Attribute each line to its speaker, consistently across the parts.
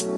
Speaker 1: Bags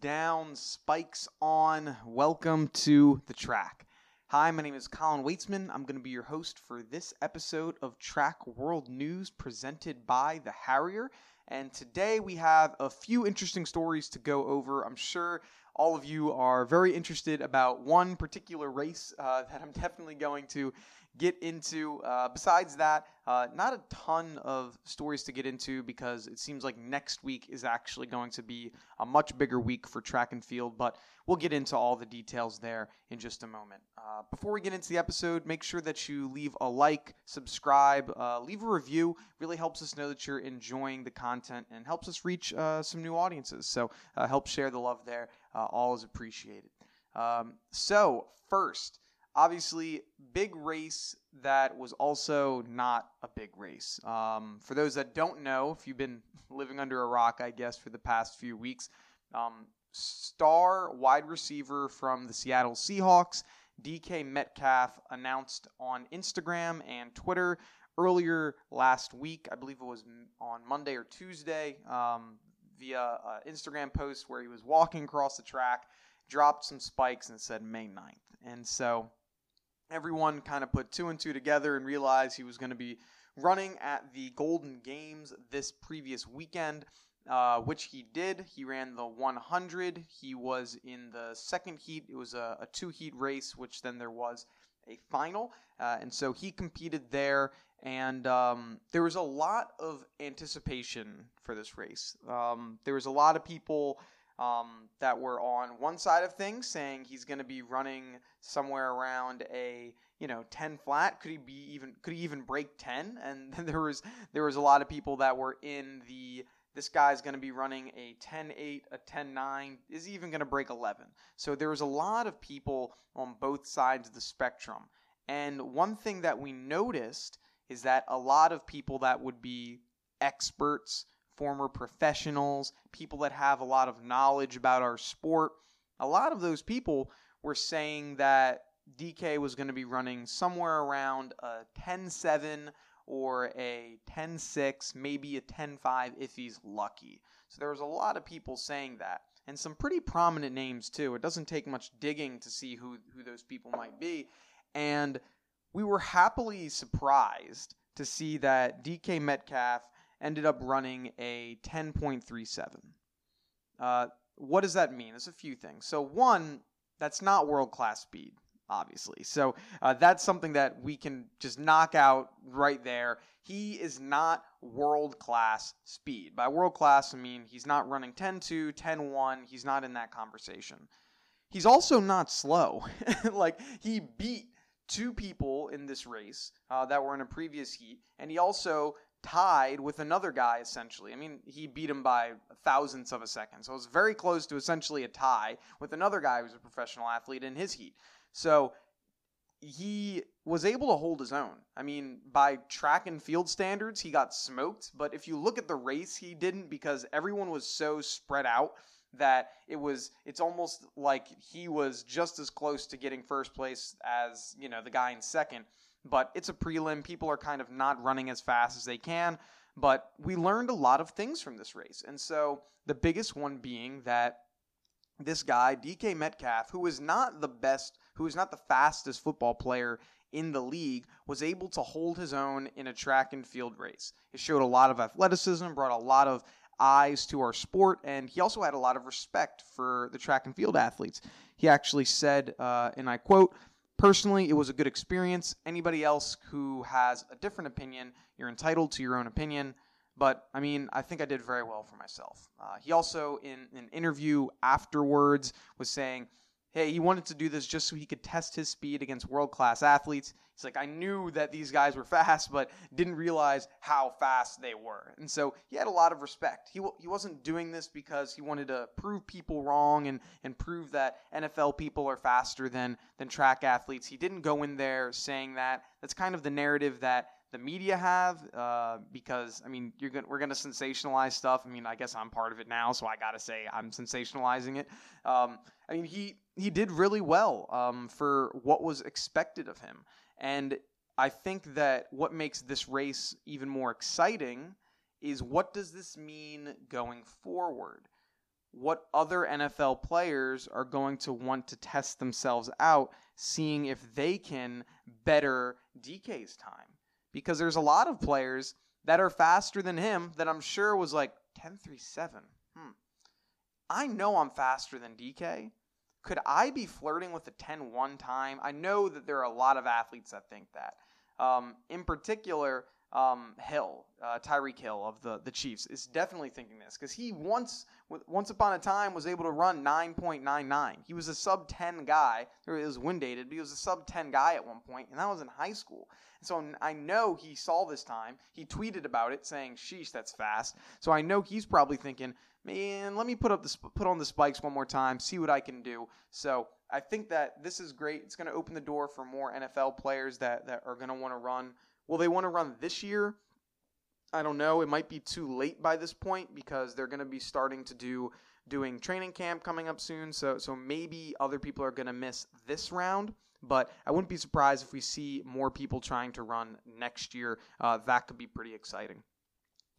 Speaker 1: down, spikes on. Welcome to the track. Hi, my name is Colin Weitzman. I'm going to be your host for this episode of Track World News presented by the Harrier. And today we have a few interesting stories to go over. I'm sure all of you are very interested about one particular race uh, that I'm definitely going to get into. Uh, besides that, uh, not a ton of stories to get into because it seems like next week is actually going to be a much bigger week for track and field, but we'll get into all the details there in just a moment. Uh, before we get into the episode, make sure that you leave a like, subscribe, uh, leave a review. Really helps us know that you're enjoying the content and helps us reach uh, some new audiences. So uh, help share the love there. all is appreciated. Um, so, first, obviously big race that was also not a big race. Um, for those that don't know if you've been living under a rock i guess for the past few weeks um, star wide receiver from the seattle seahawks dk metcalf announced on instagram and twitter earlier last week. I believe it was on monday or tuesday um, via instagram post where he was walking across the track dropped some spikes and said may 9th and so everyone kind of put two and two together and realized he was going to be running at the Golden Games this previous weekend, uh, which he did. He ran the 100. He was in the second heat. It was a, a two heat race, which then there was a final. Uh, and so he competed there. And um, there was a lot of anticipation for this race. Um, there was a lot of people um, that were on one side of things, saying he's going to be running somewhere around a you know 10 flat. Could he be even? Could he even break 10? And there was there was a lot of people that were in the this guy's going to be running a 10-8, a 10-9, is he even going to break 11? So there was a lot of people on both sides of the spectrum. And one thing that we noticed is that a lot of people that would be experts former professionals, people that have a lot of knowledge about our sport. A lot of those people were saying that DK was going to be running somewhere around a 10 7 or a 10 6, maybe a 10 5 if he's lucky. So there was a lot of people saying that. And some pretty prominent names, too. It doesn't take much digging to see who, who those people might be. And we were happily surprised to see that DK Metcalf ended up running a 10.37. Uh, what does that mean? There's a few things. So, one, that's not world class speed, obviously. So, uh, that's something that we can just knock out right there. He is not world class speed. By world class, I mean he's not running 10 2, 10 1. He's not in that conversation. He's also not slow. like, he beat two people in this race uh, that were in a previous heat, and he also tied with another guy essentially. I mean, he beat him by thousandths of a second. So it was very close to essentially a tie with another guy who's a professional athlete in his heat. So he was able to hold his own. I mean, by track and field standards, he got smoked. But if you look at the race, he didn't because everyone was so spread out that it was it's almost like he was just as close to getting first place as you know the guy in second but it's a prelim. People are kind of not running as fast as they can. But we learned a lot of things from this race. And so the biggest one being that this guy, DK Metcalf, who is not the best, who is not the fastest football player in the league, was able to hold his own in a track and field race. He showed a lot of athleticism, brought a lot of eyes to our sport, and he also had a lot of respect for the track and field athletes. He actually said, uh, and I quote, Personally, it was a good experience. Anybody else who has a different opinion, you're entitled to your own opinion. But I mean, I think I did very well for myself. Uh, he also, in an interview afterwards, was saying, hey, he wanted to do this just so he could test his speed against world class athletes. He's like, I knew that these guys were fast, but didn't realize how fast they were. And so he had a lot of respect. He, he wasn't doing this because he wanted to prove people wrong and, and prove that NFL people are faster than, than track athletes. He didn't go in there saying that. That's kind of the narrative that the media have uh, because I mean you're gonna, we're going to sensationalize stuff. I mean I guess I'm part of it now, so I got to say I'm sensationalizing it. Um, I mean he he did really well um, for what was expected of him, and I think that what makes this race even more exciting is what does this mean going forward? What other NFL players are going to want to test themselves out, seeing if they can better DK's time? Because there's a lot of players that are faster than him that I'm sure was like 10.37. Hmm. I know I'm faster than DK. Could I be flirting with a 10 1 time? I know that there are a lot of athletes that think that. Um, in particular, um, Hill, uh, Tyreek Hill of the, the Chiefs, is definitely thinking this because he once once upon a time was able to run 9.99. He was a sub 10 guy. It was wind aided, but he was a sub 10 guy at one point, and that was in high school. So I know he saw this time. He tweeted about it, saying, "Sheesh, that's fast." So I know he's probably thinking, "Man, let me put up the put on the spikes one more time, see what I can do." So I think that this is great. It's going to open the door for more NFL players that that are going to want to run. Will they want to run this year? I don't know. It might be too late by this point because they're going to be starting to do doing training camp coming up soon. So so maybe other people are going to miss this round. But I wouldn't be surprised if we see more people trying to run next year. Uh, that could be pretty exciting.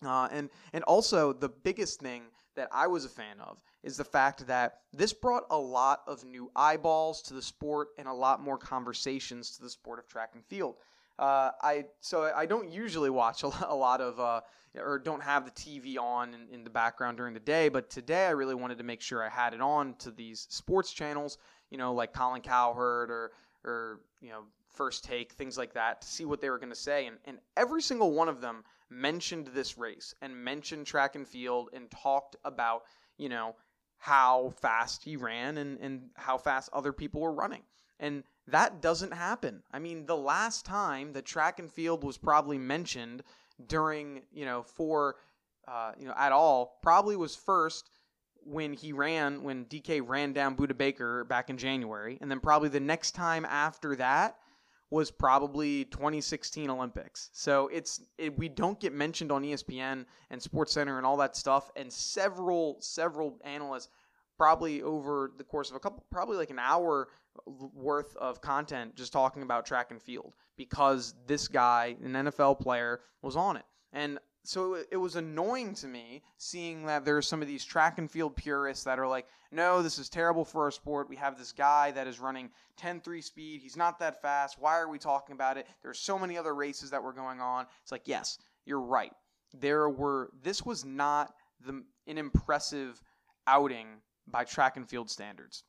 Speaker 1: Uh, and and also the biggest thing that I was a fan of is the fact that this brought a lot of new eyeballs to the sport and a lot more conversations to the sport of track and field. Uh, I so I don't usually watch a lot of uh, or don't have the TV on in, in, the background during the day, but today I really wanted to make sure I had it on to these sports channels, you know, like Colin Cowherd or or you know First Take, things like that, to see what they were going to say, and and every single one of them mentioned this race and mentioned track and field and talked about you know how fast he ran and and how fast other people were running. And that doesn't happen. I mean, the last time that track and field was probably mentioned during, you know, for, uh, you know, at all, probably was first when he ran, when DK ran down Budda Baker back in January. And then probably the next time after that was probably 2016 Olympics. So it's it, we don't get mentioned on ESPN and Sports Center and all that stuff. And several several analysts probably over the course of a couple, probably like an hour worth of content just talking about track and field because this guy, an NFL player, was on it. And so it was annoying to me seeing that there are some of these track and field purists that are like, no, this is terrible for our sport. We have this guy that is running 10 3 speed. He's not that fast. Why are we talking about it? There's so many other races that were going on. It's like, yes, you're right. There were, this was not the, an impressive outing by track and field standards.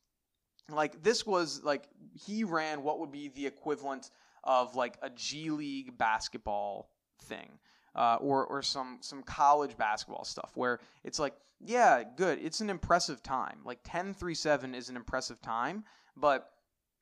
Speaker 1: Like this was like he ran what would be the equivalent of like a G League basketball thing. Uh, or, or some some college basketball stuff where it's like yeah good it's an impressive time like 10-3-7 is an impressive time but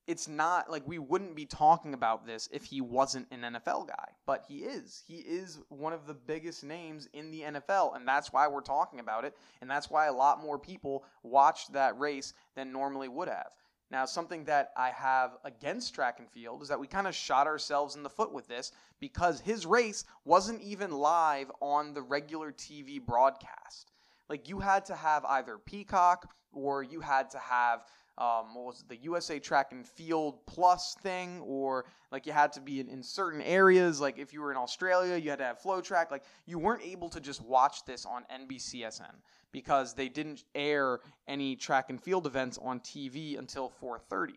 Speaker 1: it's not like we wouldn't be talking about this if he wasn't an NFL guy, but he is. He is one of the biggest names in the NFL, and that's why we're talking about it, and that's why a lot more people watched that race than normally would have. Now, something that I have against track and field is that we kind of shot ourselves in the foot with this because his race wasn't even live on the regular TV broadcast. Like, you had to have either Peacock or you had to have um, what was it, the USA Track and Field Plus thing, or like you had to be in, in certain areas. Like if you were in Australia, you had to have FloTrack. Like you weren't able to just watch this on NBCSN because they didn't air any track and field events on TV until 4:30.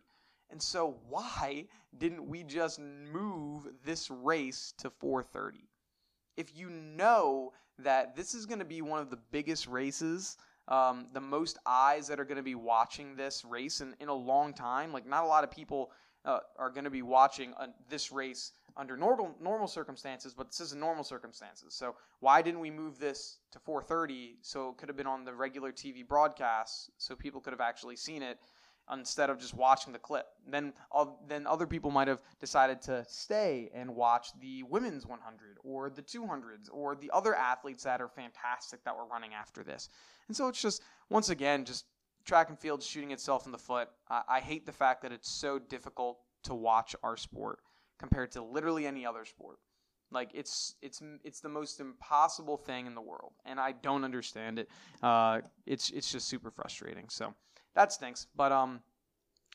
Speaker 1: And so why didn't we just move this race to 4:30? If you know that this is going to be one of the biggest races um, the most eyes that are going to be watching this race in, in a long time. Like, not a lot of people uh, are going to be watching uh, this race under normal normal circumstances, but this isn't normal circumstances. So why didn't we move this to 4:30 so it could have been on the regular TV broadcast so people could have actually seen it instead of just watching the clip. Then uh, then other people might have decided to stay and watch the women's 100 or the 200s or the other athletes that are fantastic that were running after this. And so it's just once again just track and field shooting itself in the foot. I, I hate the fact that it's so difficult to watch our sport compared to literally any other sport. Like it's it's it's the most impossible thing in the world, and I don't understand it. Uh, it's it's just super frustrating. So that stinks. But um,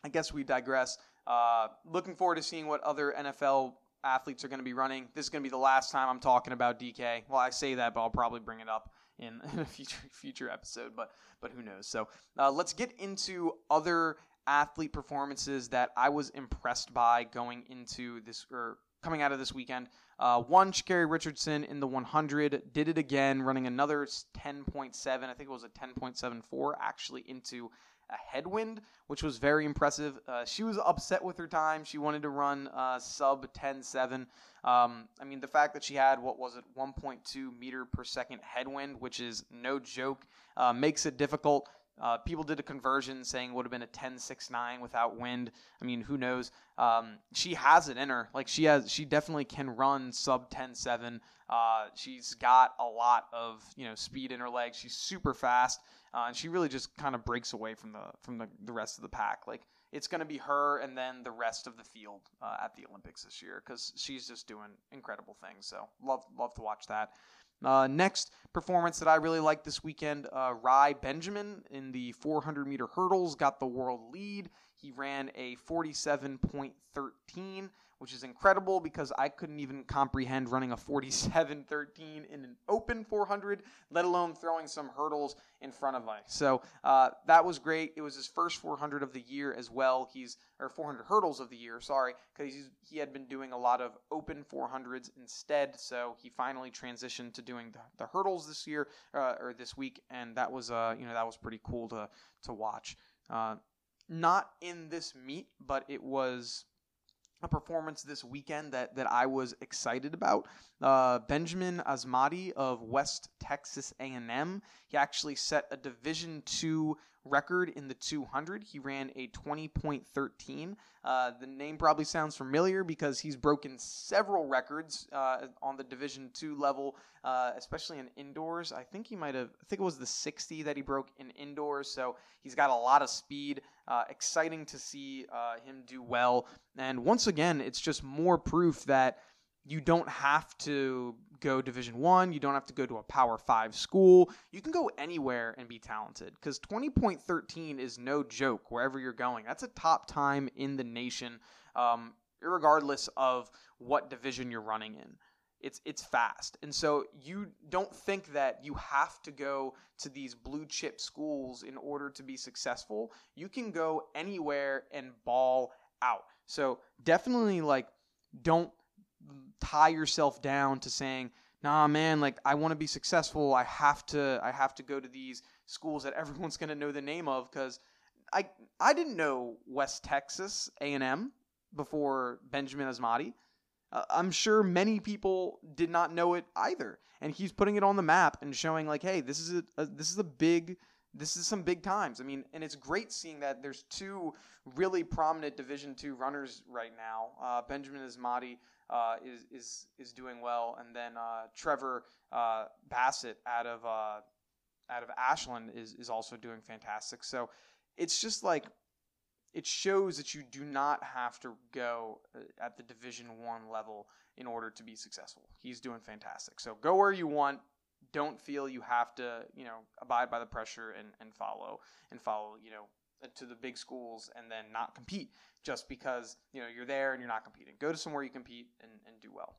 Speaker 1: I guess we digress. Uh, looking forward to seeing what other NFL athletes are going to be running. This is going to be the last time I'm talking about DK. Well, I say that, but I'll probably bring it up in, in a future future episode. But but who knows? So uh, let's get into other athlete performances that I was impressed by going into this or coming out of this weekend. Uh, one, Sha'Carri Richardson in the 100 did it again, running another 10.7. I think it was a 10.74 actually into a headwind, which was very impressive. Uh, she was upset with her time. She wanted to run uh, sub 10.7. Um, I mean, the fact that she had, what was it, 1.2 meter per second headwind, which is no joke, uh, makes it difficult. Uh, people did a conversion saying would have been a 10-6-9 without wind. I mean, who knows? Um, she has it in her. Like she has, she definitely can run sub 10-7. Uh, she's got a lot of you know speed in her legs. She's super fast, uh, and she really just kind of breaks away from the from the, the rest of the pack. Like it's going to be her and then the rest of the field uh, at the Olympics this year because she's just doing incredible things. So love love to watch that. Uh, next performance that I really liked this weekend, uh, Rai Benjamin in the 400 meter hurdles got the world lead. He ran a 47.13 which is incredible because I couldn't even comprehend running a 47-13 in an open 400, let alone throwing some hurdles in front of me. So uh, that was great. It was his first 400 of the year as well. He's or 400 hurdles of the year, sorry, because he had been doing a lot of open 400s instead. So he finally transitioned to doing the, the hurdles this year uh, or this week, and that was uh, you know that was pretty cool to to watch. Uh, not in this meet, but it was a performance this weekend that, that I was excited about. Uh, Benjamin Azamati of West Texas A&M. He actually set a Division two record in the 200. He ran a 20.13. Uh, the name probably sounds familiar because he's broken several records uh, on the Division two level, uh, especially in indoors. I think he might have. I think it was the 60 that he broke in indoors. So he's got a lot of speed. Uh, exciting to see uh, him do well. And once again, it's just more proof that you don't have to go division one you don't have to go to a power five school. You can go anywhere and be talented because 20.13 is no joke wherever you're going. That's a top time in the nation um, regardless of what division you're running in. It's it's fast. And so you don't think that you have to go to these blue chip schools in order to be successful. You can go anywhere and ball out. So definitely like don't tie yourself down to saying, "Nah, man, like I want to be successful. I have to I have to go to these schools that everyone's going to know the name of cuz I I didn't know West Texas A&M before Benjamin Azamati. Uh, I'm sure many people did not know it either, and he's putting it on the map and showing like, hey, this is a, a this is a big this is some big times. I mean, and it's great seeing that there's two really prominent Division two runners right now. Uh, Benjamin Azamati uh, is is is doing well, and then uh, Trevor uh, Bassitt out of uh, out of Ashland is is also doing fantastic. So it's just like it shows that you do not have to go uh, at the Division One level in order to be successful. He's doing fantastic. So go where you want. Don't feel you have to, you know, abide by the pressure and, and follow and follow, you know, to the big schools and then not compete just because you know you're there and you're not competing. Go to somewhere you compete and, and do well.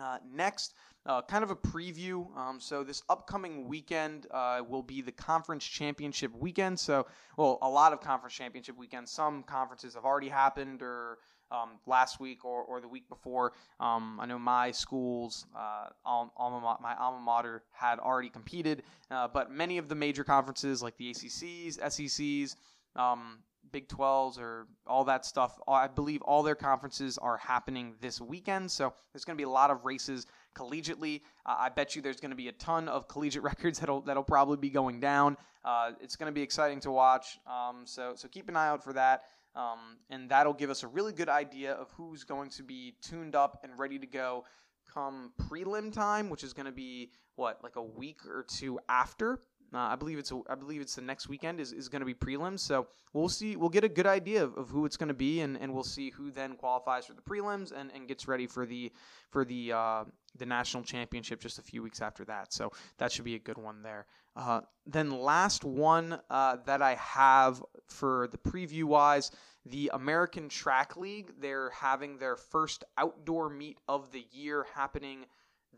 Speaker 1: Uh, next, uh, kind of a preview. Um, so this upcoming weekend uh, will be the conference championship weekend. So, well, a lot of conference championship weekends. Some conferences have already happened, or um, last week, or, or the week before. Um, I know my schools, uh, alma, my alma mater, had already competed, uh, but many of the major conferences like the ACCs, SECs, um, Big 12s or all that stuff. I believe all their conferences are happening this weekend. So there's going to be a lot of races collegiately. Uh, I bet you there's going to be a ton of collegiate records that'll that'll probably be going down. Uh, it's going to be exciting to watch. Um, so so keep an eye out for that. Um, and that'll give us a really good idea of who's going to be tuned up and ready to go come prelim time, which is going to be what like a week or two after Uh, I believe it's a, I believe it's the next weekend is, is going to be prelims. So we'll see. We'll get a good idea of, of who it's going to be, and, and we'll see who then qualifies for the prelims and, and gets ready for the for the uh, the national championship just a few weeks after that. So that should be a good one there. Uh, then last one uh, that I have for the preview wise, the American Track League. They're having their first outdoor meet of the year happening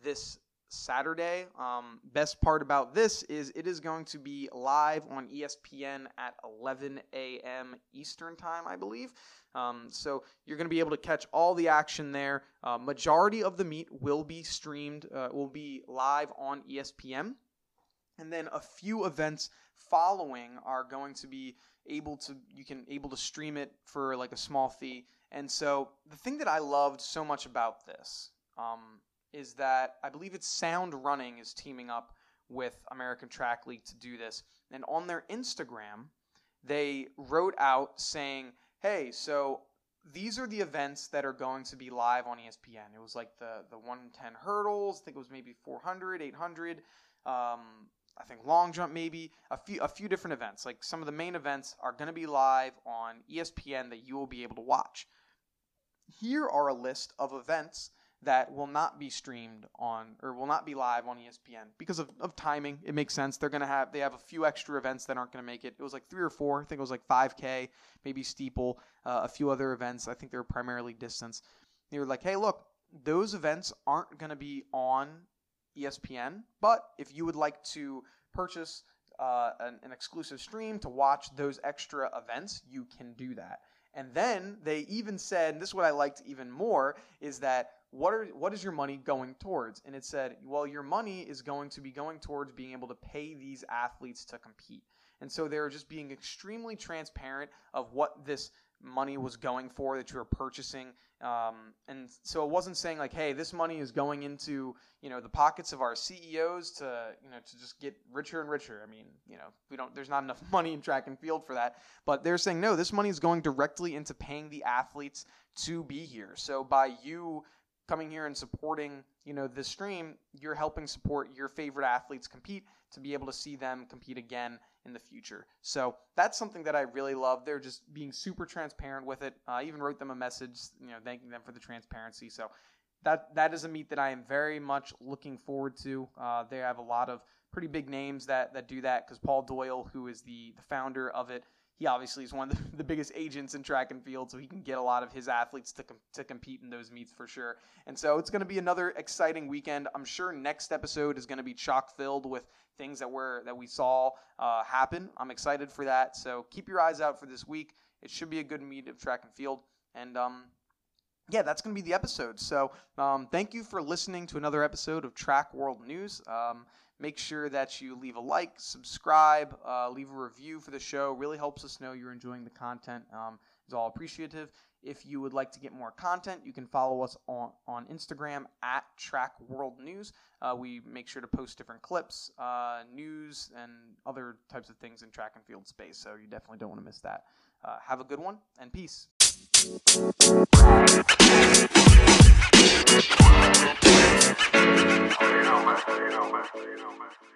Speaker 1: this Saturday. Um, best part about this is it is going to be live on ESPN at 11 a.m. Eastern Time, I believe. Um, so you're going to be able to catch all the action there. Uh, majority of the meet will be streamed, uh, will be live on ESPN. And then a few events following are going to be able to you can able to stream it for like a small fee. And so the thing that I loved so much about this um, is that I believe it's Sound Running is teaming up with American Track League to do this. And on their Instagram, they wrote out saying, "Hey, so these are the events that are going to be live on ESPN." It was like the the 110 hurdles. I think it was maybe 400, 800. Um, I think long jump maybe a few a few different events. Like some of the main events are going to be live on ESPN that you will be able to watch. Here are a list of events that will not be streamed on or will not be live on ESPN because of, of timing. It makes sense. They're gonna have they have a few extra events that aren't gonna make it. It was like three or four. I think it was like 5K, maybe steeple, uh, a few other events. I think they were primarily distance. They were like, hey, look, those events aren't gonna be on ESPN, but if you would like to purchase uh, an, an exclusive stream to watch those extra events, you can do that. And then they even said, this is what I liked even more, is that what are what is your money going towards? And it said, well, your money is going to be going towards being able to pay these athletes to compete. And so they're just being extremely transparent of what this money was going for that you were purchasing. Um, and so it wasn't saying like, hey, this money is going into you know the pockets of our CEOs to you know to just get richer and richer. I mean, you know, we don't. There's not enough money in track and field for that. But they're saying no, this money is going directly into paying the athletes to be here. So by you coming here and supporting you know this stream you're helping support your favorite athletes compete to be able to see them compete again in the future. So that's something that i really love. They're just being super transparent with it. I even wrote them a message you know thanking them for the transparency. So that that is a meet that i am very much looking forward to. Uh, they have a lot of pretty big names that that do that because paul doyle who is the the founder of it he obviously is one of the, the, biggest agents in track and field, so he can get a lot of his athletes to, com- to compete in those meets for sure. And so it's going to be another exciting weekend. I'm sure next episode is going to be chock filled with things that were that we saw uh, happen. I'm excited for that. So keep your eyes out for this week. It should be a good meet of track and field. And um, yeah, that's going to be the episode. So um, thank you for listening to another episode of Track World News. Um, Make sure that you leave a like, subscribe, uh, leave a review for the show. Really helps us know you're enjoying the content. Um, it's all appreciative. If you would like to get more content, you can follow us on, on Instagram at Track World News. Uh, we make sure to post different clips, uh, news, and other types of things in track and field space. So you definitely don't want to miss that. Uh, have a good one and peace. You don't mess, you don't mess, you don't mess.